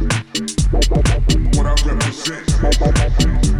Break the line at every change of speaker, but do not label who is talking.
What I represent.